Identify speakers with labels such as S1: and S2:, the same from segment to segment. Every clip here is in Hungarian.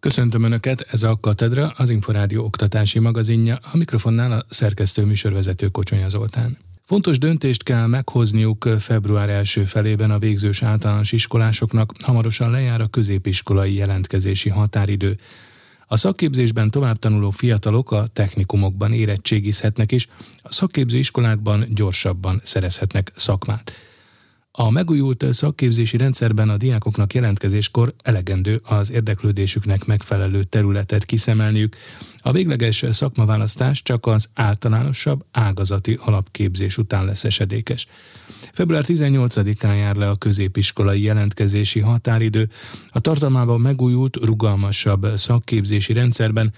S1: Köszöntöm Önöket, ez a Katedra, az Inforádió oktatási magazinja, a mikrofonnál a szerkesztő műsorvezető Kocsonya Zoltán. Fontos döntést kell meghozniuk február első felében a végzős általános iskolásoknak, hamarosan lejár a középiskolai jelentkezési határidő. A szakképzésben tovább tanuló fiatalok a technikumokban érettségizhetnek is, a szakképző iskolákban gyorsabban szerezhetnek szakmát. A megújult szakképzési rendszerben a diákoknak jelentkezéskor elegendő az érdeklődésüknek megfelelő területet kiszemelniük. A végleges szakmaválasztás csak az általánosabb ágazati alapképzés után lesz esedékes. Február 18-án jár le a középiskolai jelentkezési határidő. A tartalmában megújult, rugalmasabb szakképzési rendszerben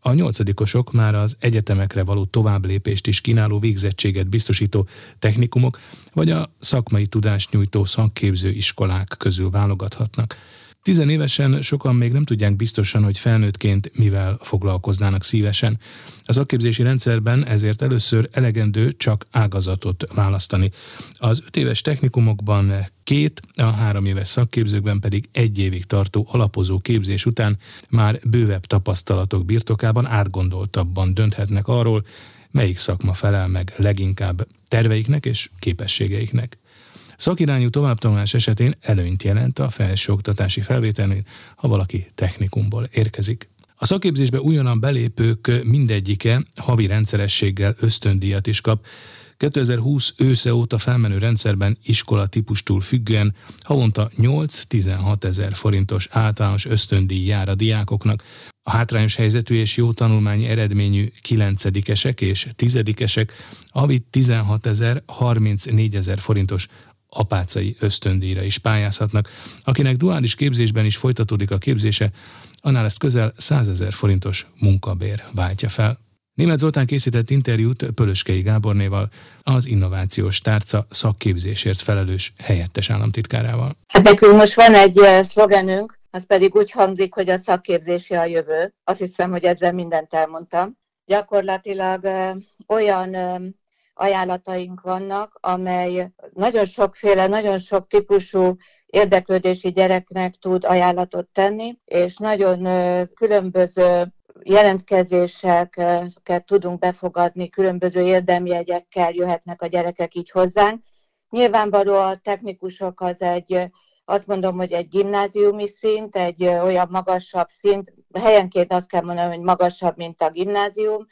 S1: a nyolcadikosok már az egyetemekre való továbblépést is kínáló végzettséget biztosító technikumok vagy a szakmai tudást nyújtó szakképző iskolák közül válogathatnak. Tizenévesen sokan még nem tudják biztosan, hogy felnőttként mivel foglalkoznának szívesen. Az akképzési rendszerben ezért először elegendő csak ágazatot választani. Az öt éves technikumokban két, a három éves szakképzőkben pedig egy évig tartó alapozó képzés után már bővebb tapasztalatok birtokában átgondoltabban dönthetnek arról, melyik szakma felel meg leginkább terveiknek és képességeiknek. Szakirányú továbbtanulás esetén előnyt jelent a felsőoktatási felvételnél, ha valaki technikumból érkezik. A szakképzésbe újonnan belépők mindegyike havi rendszerességgel ösztöndíjat is kap, 2020 ősze óta felmenő rendszerben iskola típustól függően havonta 8-16 ezer forintos általános ösztöndíj jár a diákoknak. A hátrányos helyzetű és jó tanulmányi eredményű 9 és 10 havi 16 ezer 34 ezer forintos apácai ösztöndíjra is pályázhatnak. Akinek duális képzésben is folytatódik a képzése, annál ezt közel 100 ezer forintos munkabér váltja fel. Német Zoltán készített interjút Pölöskei Gábornéval, az innovációs tárca szakképzésért felelős helyettes államtitkárával.
S2: Hát nekünk most van egy szlogenünk, az pedig úgy hangzik, hogy a szakképzési a jövő. Azt hiszem, hogy ezzel mindent elmondtam. Gyakorlatilag olyan ajánlataink vannak, amely nagyon sokféle, nagyon sok típusú érdeklődési gyereknek tud ajánlatot tenni, és nagyon különböző jelentkezéseket tudunk befogadni, különböző érdemjegyekkel jöhetnek a gyerekek így hozzánk. Nyilvánvaló a technikusok az egy, azt mondom, hogy egy gimnáziumi szint, egy olyan magasabb szint, helyenként azt kell mondanom, hogy magasabb, mint a gimnázium,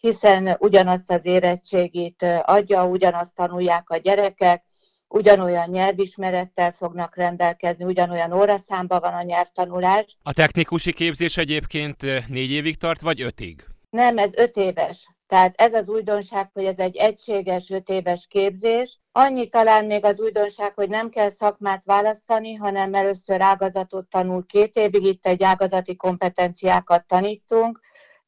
S2: hiszen ugyanazt az érettségit adja, ugyanazt tanulják a gyerekek, ugyanolyan nyelvismerettel fognak rendelkezni, ugyanolyan óraszámban van a nyelvtanulás.
S3: A technikusi képzés egyébként négy évig tart, vagy ötig?
S2: Nem, ez öt éves. Tehát ez az újdonság, hogy ez egy egységes öt éves képzés. Annyi talán még az újdonság, hogy nem kell szakmát választani, hanem először ágazatot tanul két évig, itt egy ágazati kompetenciákat tanítunk,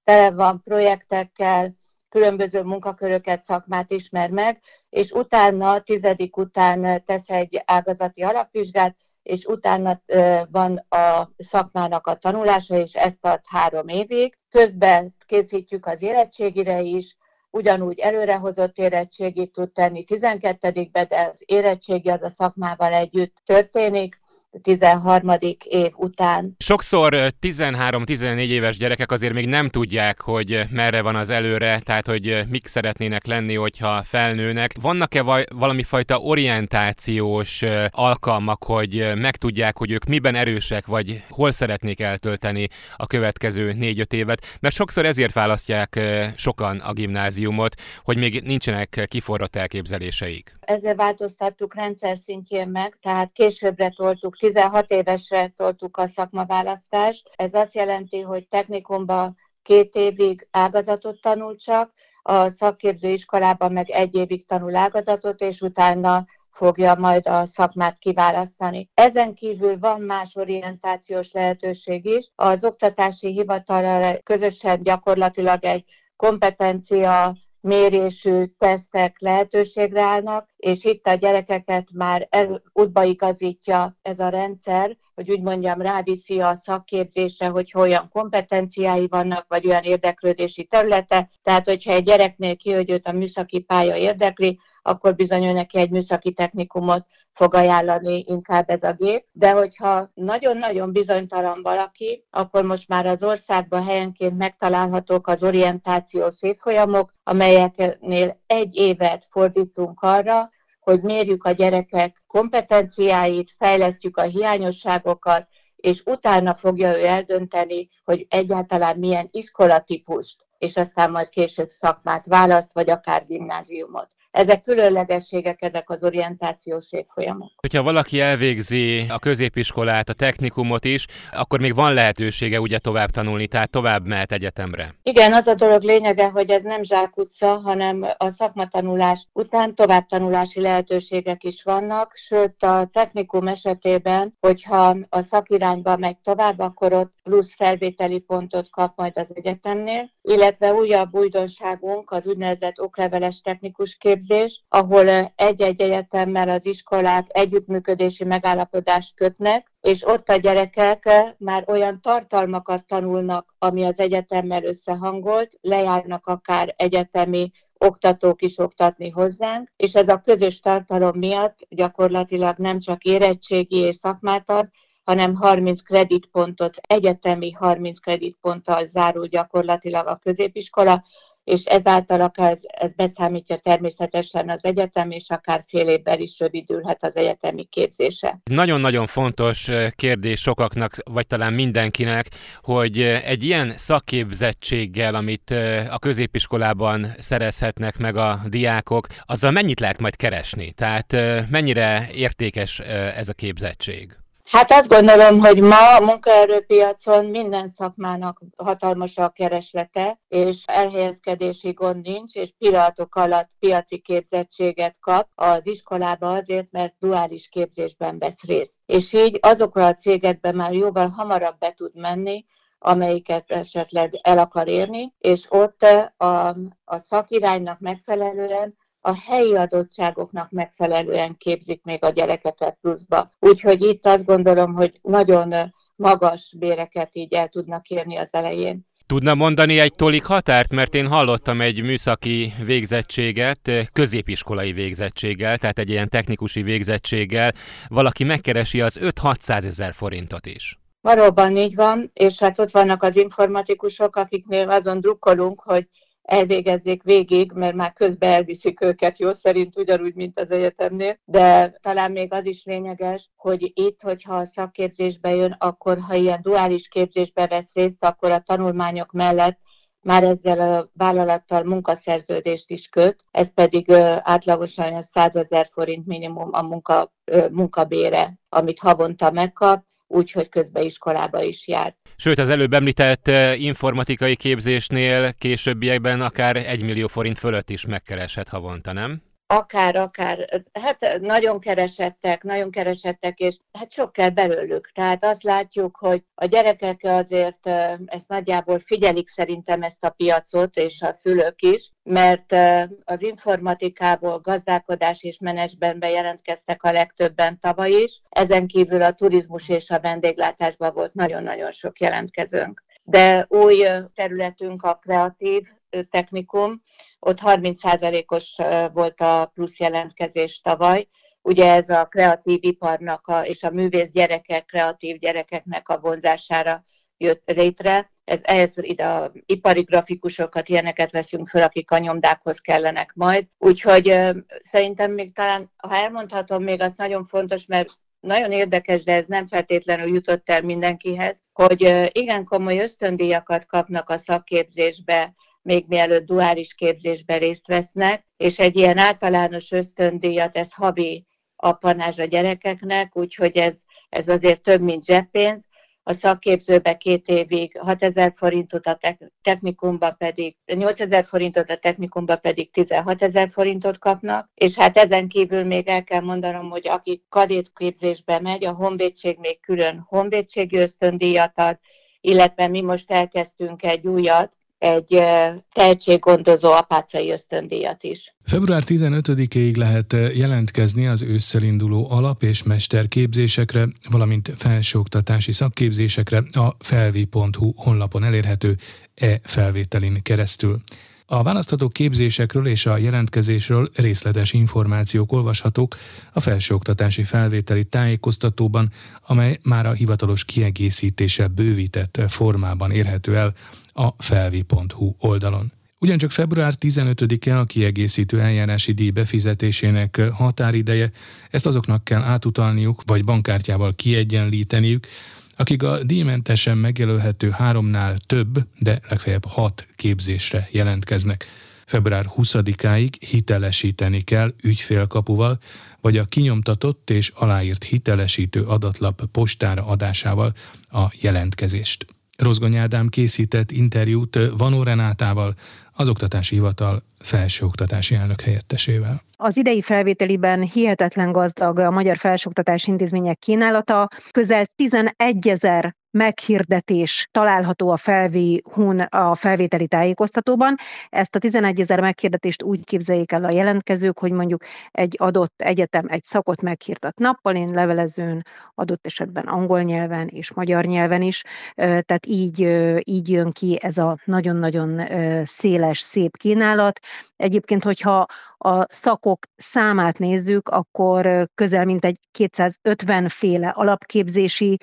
S2: tele van projektekkel, különböző munkaköröket, szakmát ismer meg, és utána, tizedik után tesz egy ágazati alapvizsgát, és utána van a szakmának a tanulása, és ez tart három évig. Közben készítjük az érettségire is, ugyanúgy előrehozott érettségit tud tenni 12-be, de az érettségi az a szakmával együtt történik, 13. év után.
S3: Sokszor 13-14 éves gyerekek azért még nem tudják, hogy merre van az előre, tehát hogy mik szeretnének lenni, hogyha felnőnek. Vannak-e valami fajta orientációs alkalmak, hogy megtudják, hogy ők miben erősek, vagy hol szeretnék eltölteni a következő 4-5 évet? Mert sokszor ezért választják sokan a gimnáziumot, hogy még nincsenek kiforrott elképzeléseik.
S2: Ezzel változtattuk rendszer szintjén meg, tehát későbbre toltuk 16 évesre toltuk a szakmaválasztást. Ez azt jelenti, hogy technikumban két évig ágazatot tanul csak, a szakképző iskolában meg egy évig tanul ágazatot, és utána fogja majd a szakmát kiválasztani. Ezen kívül van más orientációs lehetőség is. Az oktatási hivatal közösen gyakorlatilag egy kompetencia mérésű tesztek lehetőségre állnak, és itt a gyerekeket már el, útba igazítja ez a rendszer, hogy úgy mondjam, ráviszi a szakképzésre, hogy olyan kompetenciái vannak, vagy olyan érdeklődési területe. Tehát, hogyha egy gyereknél ki, hogy őt a műszaki pálya érdekli, akkor bizony neki egy műszaki technikumot fog ajánlani inkább ez a gép, de hogyha nagyon-nagyon bizonytalan valaki, akkor most már az országban helyenként megtalálhatók az orientációs évfolyamok, amelyeknél egy évet fordítunk arra, hogy mérjük a gyerekek kompetenciáit, fejlesztjük a hiányosságokat, és utána fogja ő eldönteni, hogy egyáltalán milyen iskolatípust, és aztán majd később szakmát választ, vagy akár gimnáziumot ezek különlegességek, ezek az orientációs évfolyamok.
S3: Hogyha valaki elvégzi a középiskolát, a technikumot is, akkor még van lehetősége ugye tovább tanulni, tehát tovább mehet egyetemre.
S2: Igen, az a dolog lényege, hogy ez nem zsákutca, hanem a szakmatanulás után továbbtanulási lehetőségek is vannak, sőt a technikum esetében, hogyha a szakirányba megy tovább, akkor ott plusz felvételi pontot kap majd az egyetemnél, illetve újabb újdonságunk az úgynevezett okleveles technikus képzés, ahol egy-egy egyetemmel az iskolák együttműködési megállapodást kötnek, és ott a gyerekek már olyan tartalmakat tanulnak, ami az egyetemmel összehangolt, lejárnak akár egyetemi oktatók is oktatni hozzánk, és ez a közös tartalom miatt gyakorlatilag nem csak érettségi és szakmát ad, hanem 30 kreditpontot, egyetemi 30 kreditponttal zárul gyakorlatilag a középiskola, és ezáltal akár ez, ez beszámítja természetesen az egyetem, és akár fél évvel is rövidülhet az egyetemi képzése.
S3: Nagyon-nagyon fontos kérdés sokaknak, vagy talán mindenkinek, hogy egy ilyen szakképzettséggel, amit a középiskolában szerezhetnek meg a diákok, azzal mennyit lehet majd keresni? Tehát mennyire értékes ez a képzettség?
S2: Hát azt gondolom, hogy ma a munkaerőpiacon minden szakmának hatalmas a kereslete, és elhelyezkedési gond nincs, és pillanatok alatt piaci képzettséget kap az iskolába azért, mert duális képzésben vesz részt. És így azokra a cégekbe már jóval hamarabb be tud menni, amelyiket esetleg el akar érni, és ott a, a szakiránynak megfelelően a helyi adottságoknak megfelelően képzik még a gyerekeket pluszba. Úgyhogy itt azt gondolom, hogy nagyon magas béreket így el tudnak érni az elején.
S3: Tudna mondani egy tolik határt, mert én hallottam egy műszaki végzettséget, középiskolai végzettséggel, tehát egy ilyen technikusi végzettséggel, valaki megkeresi az 5-600 ezer forintot is.
S2: Valóban így van, és hát ott vannak az informatikusok, akiknél azon drukkolunk, hogy elvégezzék végig, mert már közben elviszik őket jó szerint, ugyanúgy, mint az egyetemnél, de talán még az is lényeges, hogy itt, hogyha a szakképzésbe jön, akkor ha ilyen duális képzésbe vesz részt, akkor a tanulmányok mellett már ezzel a vállalattal munkaszerződést is köt, ez pedig átlagosan 100 ezer forint minimum a munka, munkabére, amit havonta megkap, úgyhogy közben iskolába is jár.
S3: Sőt, az előbb említett eh, informatikai képzésnél későbbiekben akár egy millió forint fölött is megkereshet havonta, nem?
S2: Akár, akár, hát nagyon keresettek, nagyon keresettek, és hát sok kell belőlük. Tehát azt látjuk, hogy a gyerekek azért ezt nagyjából figyelik szerintem ezt a piacot, és a szülők is, mert az informatikából gazdálkodás és menedzsmentbe jelentkeztek a legtöbben tavaly is. Ezen kívül a turizmus és a vendéglátásban volt nagyon-nagyon sok jelentkezőnk. De új területünk a kreatív technikum, ott 30%-os volt a plusz jelentkezés tavaly. Ugye ez a kreatív iparnak a, és a művész gyerekek, kreatív gyerekeknek a vonzására jött létre. Ez, ez ide ipari grafikusokat, ilyeneket veszünk föl, akik a nyomdákhoz kellenek majd. Úgyhogy ö, szerintem még talán, ha elmondhatom, még az nagyon fontos, mert nagyon érdekes, de ez nem feltétlenül jutott el mindenkihez, hogy igen komoly ösztöndíjakat kapnak a szakképzésbe még mielőtt duális képzésben részt vesznek, és egy ilyen általános ösztöndíjat, ez havi appanás a gyerekeknek, úgyhogy ez, ez azért több, mint zseppénz. A szakképzőbe két évig 6000 forintot, a technikumba pedig 8000 forintot, a technikumba pedig 16 ezer forintot kapnak, és hát ezen kívül még el kell mondanom, hogy aki kadétképzésbe megy, a honvédség még külön honvédségi ösztöndíjat ad, illetve mi most elkezdtünk egy újat, egy tehetséggondozó apácai ösztöndíjat is.
S1: Február 15-ig lehet jelentkezni az ősszel induló alap- és mesterképzésekre, valamint felsőoktatási szakképzésekre a felvi.hu honlapon elérhető e-felvételin keresztül. A választható képzésekről és a jelentkezésről részletes információk olvashatók a felsőoktatási felvételi tájékoztatóban, amely már a hivatalos kiegészítése bővített formában érhető el a felvi.hu oldalon. Ugyancsak február 15-e a kiegészítő eljárási díj befizetésének határideje, ezt azoknak kell átutalniuk, vagy bankkártyával kiegyenlíteniük, akik a díjmentesen megjelölhető háromnál több, de legfeljebb hat képzésre jelentkeznek. Február 20-áig hitelesíteni kell ügyfélkapuval, vagy a kinyomtatott és aláírt hitelesítő adatlap postára adásával a jelentkezést. Rozgony Ádám készített interjút Vanó Renátával, az Oktatási Hivatal felsőoktatási elnök helyettesével.
S4: Az idei felvételiben hihetetlen gazdag a magyar felsőoktatási intézmények kínálata. Közel 11 ezer meghirdetés található a felvi hun a felvételi tájékoztatóban. Ezt a 11 ezer meghirdetést úgy képzeljék el a jelentkezők, hogy mondjuk egy adott egyetem egy szakot meghirdat nappalén, levelezőn, adott esetben angol nyelven és magyar nyelven is. Tehát így, így jön ki ez a nagyon-nagyon széles, szép kínálat. Egyébként, hogyha a szakok számát nézzük, akkor közel mint egy 250 féle alapképzési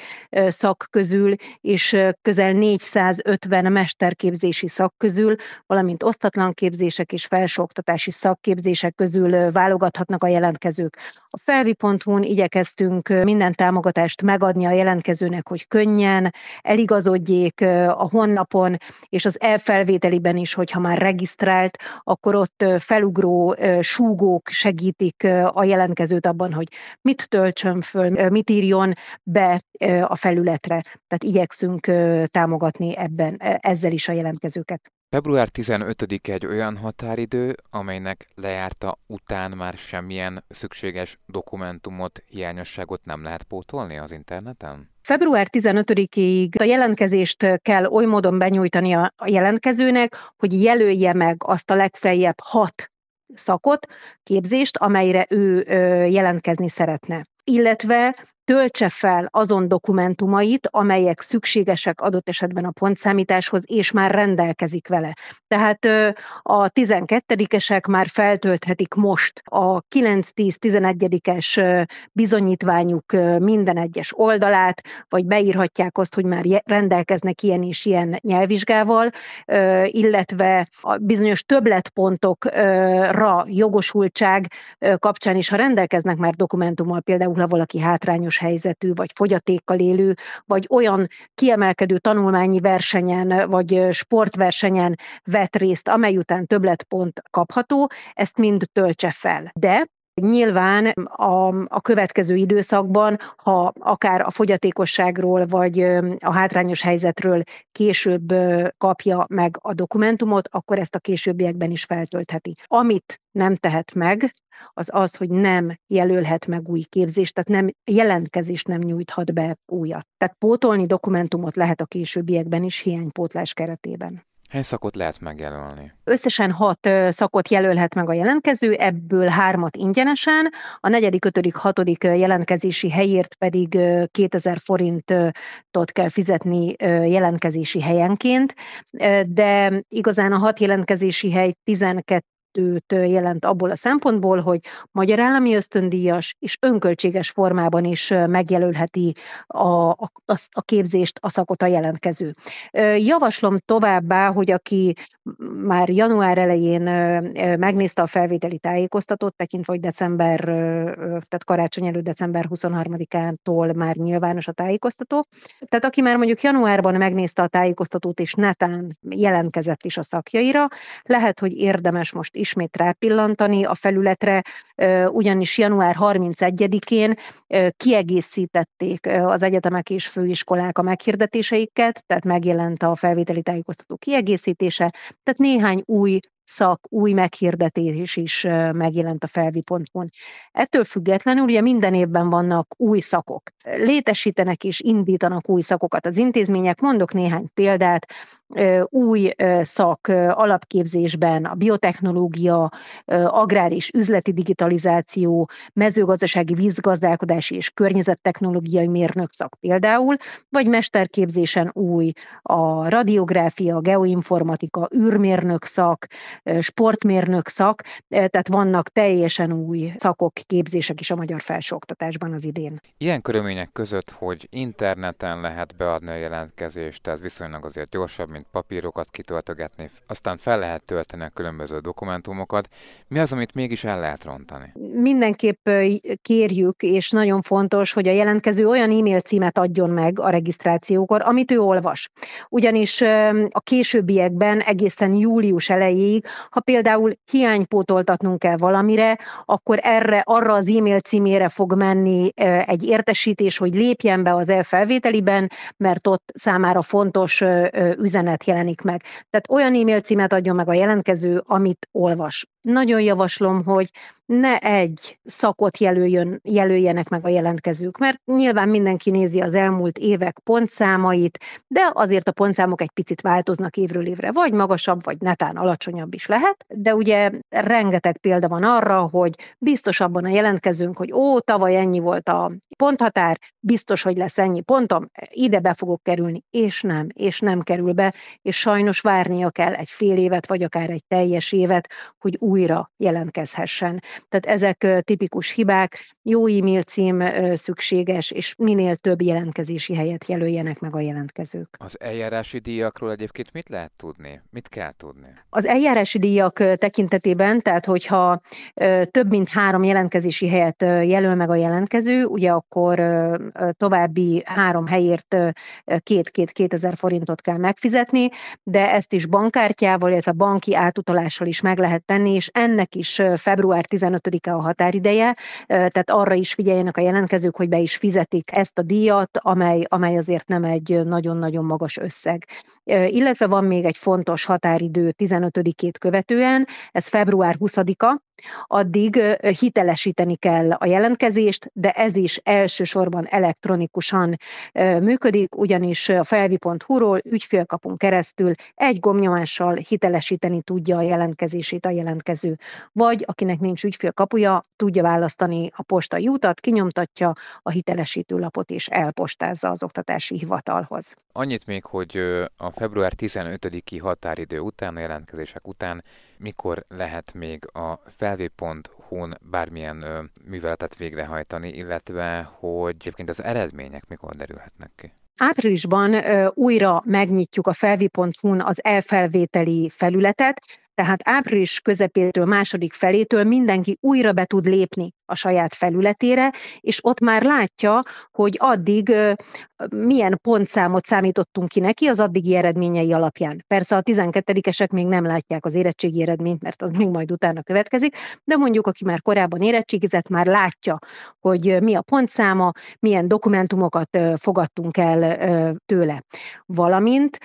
S4: szak közül, és közel 450 mesterképzési szak közül, valamint osztatlan képzések és felsőoktatási szakképzések közül válogathatnak a jelentkezők. A felvi.hu-n igyekeztünk minden támogatást megadni a jelentkezőnek, hogy könnyen eligazodjék a honlapon, és az elfelvételiben is, hogyha már regisztrált, akkor ott felugró súgók segítik a jelentkezőt abban, hogy mit töltsön föl, mit írjon be a felületre. Tehát igyekszünk támogatni ebben, e, ezzel is a jelentkezőket.
S5: Február 15 egy olyan határidő, amelynek lejárta után már semmilyen szükséges dokumentumot, hiányosságot nem lehet pótolni az interneten?
S4: Február 15-ig a jelentkezést kell oly módon benyújtani a jelentkezőnek, hogy jelölje meg azt a legfeljebb hat szakot, képzést, amelyre ő jelentkezni szeretne. Illetve töltse fel azon dokumentumait, amelyek szükségesek adott esetben a pontszámításhoz, és már rendelkezik vele. Tehát a 12-esek már feltölthetik most a 9-10-11-es bizonyítványuk minden egyes oldalát, vagy beírhatják azt, hogy már rendelkeznek ilyen és ilyen nyelvvizsgával, illetve a bizonyos többletpontokra jogosultság kapcsán is, ha rendelkeznek már dokumentummal, például ha valaki hátrányos helyzetű, vagy fogyatékkal élő, vagy olyan kiemelkedő tanulmányi versenyen, vagy sportversenyen vett részt, amely után többletpont kapható, ezt mind töltse fel. De Nyilván a, a következő időszakban, ha akár a fogyatékosságról vagy a hátrányos helyzetről később kapja meg a dokumentumot, akkor ezt a későbbiekben is feltöltheti. Amit nem tehet meg, az az, hogy nem jelölhet meg új képzést, tehát nem jelentkezést nem nyújthat be újat. Tehát pótolni dokumentumot lehet a későbbiekben is hiánypótlás keretében.
S5: Hány szakot lehet megjelölni?
S4: Összesen hat szakot jelölhet meg a jelentkező, ebből hármat ingyenesen, a negyedik, ötödik, hatodik jelentkezési helyért pedig 2000 forintot kell fizetni jelentkezési helyenként, de igazán a hat jelentkezési hely 12 kettőt jelent abból a szempontból, hogy magyar állami ösztöndíjas és önköltséges formában is megjelölheti a, a, a képzést, a szakot a jelentkező. Javaslom továbbá, hogy aki már január elején megnézte a felvételi tájékoztatót, tekintve, hogy december, tehát karácsony előtt december 23-ától már nyilvános a tájékoztató. Tehát aki már mondjuk januárban megnézte a tájékoztatót, és netán jelentkezett is a szakjaira, lehet, hogy érdemes most ismét rápillantani a felületre, ugyanis január 31-én kiegészítették az egyetemek és főiskolák a meghirdetéseiket, tehát megjelent a felvételi tájékoztató kiegészítése, tehát néhány új szak, új meghirdetés is megjelent a felvi.hu-n. Ettől függetlenül ugye minden évben vannak új szakok. Létesítenek és indítanak új szakokat az intézmények. Mondok néhány példát. Új szak alapképzésben a biotechnológia, agrár és üzleti digitalizáció, mezőgazdasági vízgazdálkodási és környezettechnológiai mérnök szak például, vagy mesterképzésen új a radiográfia, geoinformatika, űrmérnök szak, sportmérnök tehát vannak teljesen új szakok, képzések is a magyar felsőoktatásban az idén.
S5: Ilyen körülmények között, hogy interneten lehet beadni a jelentkezést, ez viszonylag azért gyorsabb, mint papírokat kitöltögetni, aztán fel lehet tölteni a különböző dokumentumokat. Mi az, amit mégis el lehet rontani?
S4: Mindenképp kérjük, és nagyon fontos, hogy a jelentkező olyan e-mail címet adjon meg a regisztrációkor, amit ő olvas. Ugyanis a későbbiekben egészen július elejéig, ha például hiánypótoltatnunk kell valamire, akkor erre, arra az e-mail címére fog menni egy értesítés, hogy lépjen be az elfelvételiben, mert ott számára fontos üzenet jelenik meg. Tehát olyan e-mail címet adjon meg a jelentkező, amit olvas. Nagyon javaslom, hogy ne egy szakot jelöljön, jelöljenek meg a jelentkezők, mert nyilván mindenki nézi az elmúlt évek pontszámait, de azért a pontszámok egy picit változnak évről évre, vagy magasabb, vagy netán alacsonyabb is lehet, de ugye rengeteg példa van arra, hogy biztos abban a jelentkezőnk, hogy ó, tavaly ennyi volt a ponthatár, biztos, hogy lesz ennyi pontom, ide be fogok kerülni, és nem, és nem kerül be, és sajnos várnia kell egy fél évet, vagy akár egy teljes évet, hogy újra jelentkezhessen. Tehát ezek tipikus hibák, jó e-mail cím szükséges, és minél több jelentkezési helyet jelöljenek meg a jelentkezők.
S5: Az eljárási díjakról egyébként mit lehet tudni? Mit kell tudni?
S4: Az eljárási díjak tekintetében, tehát hogyha több mint három jelentkezési helyet jelöl meg a jelentkező, ugye akkor további három helyért két-két-két ezer forintot kell megfizetni, de ezt is bankkártyával, illetve banki átutalással is meg lehet tenni, és ennek is február 15-e a határideje, tehát arra is figyeljenek a jelentkezők, hogy be is fizetik ezt a díjat, amely, amely azért nem egy nagyon-nagyon magas összeg. Illetve van még egy fontos határidő 15-ét követően, ez február 20-a, addig hitelesíteni kell a jelentkezést, de ez is elsősorban elektronikusan működik, ugyanis a felvi.hu-ról ügyfélkapunk keresztül egy gomnyomással hitelesíteni tudja a jelentkezését a jelentkező. Vagy akinek nincs ügyfélkapuja, tudja választani a postai utat, kinyomtatja a hitelesítő lapot és elpostázza az oktatási hivatalhoz.
S5: Annyit még, hogy a február 15-i határidő után, a jelentkezések után mikor lehet még a felvé.hu-n bármilyen ö, műveletet végrehajtani, illetve hogy egyébként az eredmények mikor derülhetnek ki?
S4: Áprilisban ö, újra megnyitjuk a felvi.hu-n az elfelvételi felületet, tehát április közepétől, második felétől mindenki újra be tud lépni a saját felületére, és ott már látja, hogy addig milyen pontszámot számítottunk ki neki az addigi eredményei alapján. Persze a 12-esek még nem látják az érettségi eredményt, mert az még majd utána következik, de mondjuk, aki már korábban érettségizett, már látja, hogy mi a pontszáma, milyen dokumentumokat fogadtunk el tőle. Valamint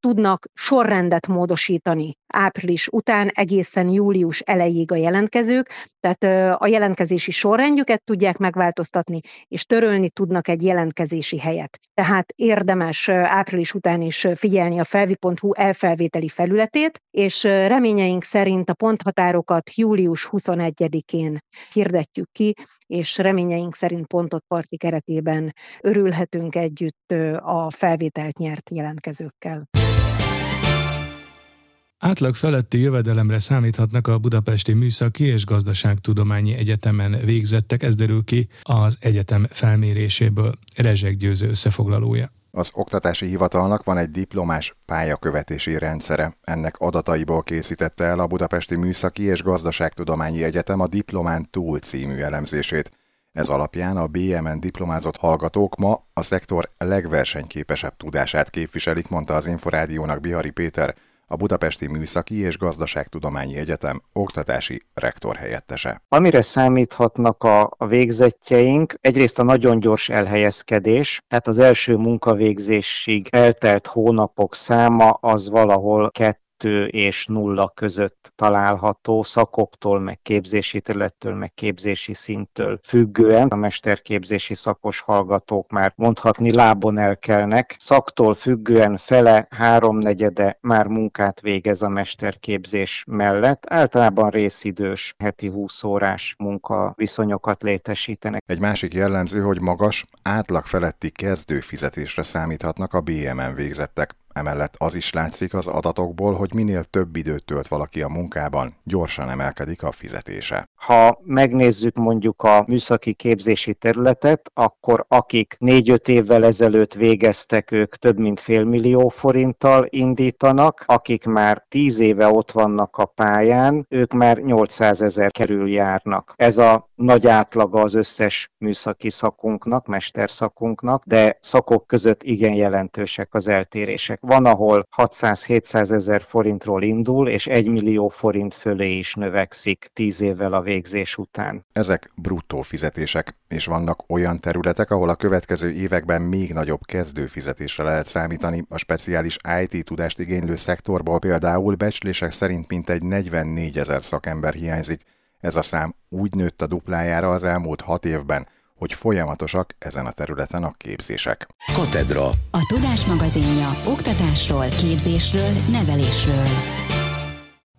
S4: tudnak sorrendet módosítani április után egészen július elejéig a jelentkezők, tehát a jelentkezési sorrendjüket tudják megváltoztatni, és törölni tudnak egy jelentkezési helyet. Tehát érdemes április után is figyelni a felvi.hu elfelvételi felületét, és reményeink szerint a ponthatárokat július 21-én hirdetjük ki, és reményeink szerint pontot parti keretében örülhetünk együtt a felvételt nyert jelentkezőkkel.
S1: Átlag feletti jövedelemre számíthatnak a Budapesti Műszaki és Gazdaságtudományi Egyetemen végzettek, ez derül ki az egyetem felméréséből. Rezsek Győző összefoglalója.
S6: Az oktatási hivatalnak van egy diplomás pályakövetési rendszere. Ennek adataiból készítette el a Budapesti Műszaki és Gazdaságtudományi Egyetem a Diplomán túl című elemzését. Ez alapján a BMN diplomázott hallgatók ma a szektor legversenyképesebb tudását képviselik, mondta az Inforádiónak Bihari Péter, a Budapesti Műszaki és Gazdaságtudományi Egyetem oktatási rektor helyettese.
S7: Amire számíthatnak a, a végzetjeink, egyrészt a nagyon gyors elhelyezkedés, tehát az első munkavégzésig eltelt hónapok száma az valahol kettő és nulla között található szakoktól, meg képzési területtől, meg képzési szinttől függően. A mesterképzési szakos hallgatók már mondhatni lábon elkelnek. Szaktól függően fele, háromnegyede már munkát végez a mesterképzés mellett. Általában részidős, heti 20 órás munkaviszonyokat létesítenek.
S6: Egy másik jellemző, hogy magas, átlag feletti kezdőfizetésre számíthatnak a BMN végzettek. Emellett az is látszik az adatokból, hogy minél több időt tölt valaki a munkában, gyorsan emelkedik a fizetése.
S7: Ha megnézzük mondjuk a műszaki képzési területet, akkor akik négy-öt évvel ezelőtt végeztek, ők több mint fél millió forinttal indítanak, akik már tíz éve ott vannak a pályán, ők már 800 ezer kerül járnak. Ez a nagy átlaga az összes műszaki szakunknak, mesterszakunknak, de szakok között igen jelentősek az eltérések. Van, ahol 600-700 ezer forintról indul, és 1 millió forint fölé is növekszik 10 évvel a végzés után.
S6: Ezek bruttó fizetések, és vannak olyan területek, ahol a következő években még nagyobb kezdőfizetésre lehet számítani. A speciális IT tudást igénylő szektorból például becslések szerint mintegy 44 ezer szakember hiányzik. Ez a szám úgy nőtt a duplájára az elmúlt hat évben, hogy folyamatosak ezen a területen a képzések.
S8: Katedra.
S9: A Tudás magazinja oktatásról, képzésről, nevelésről.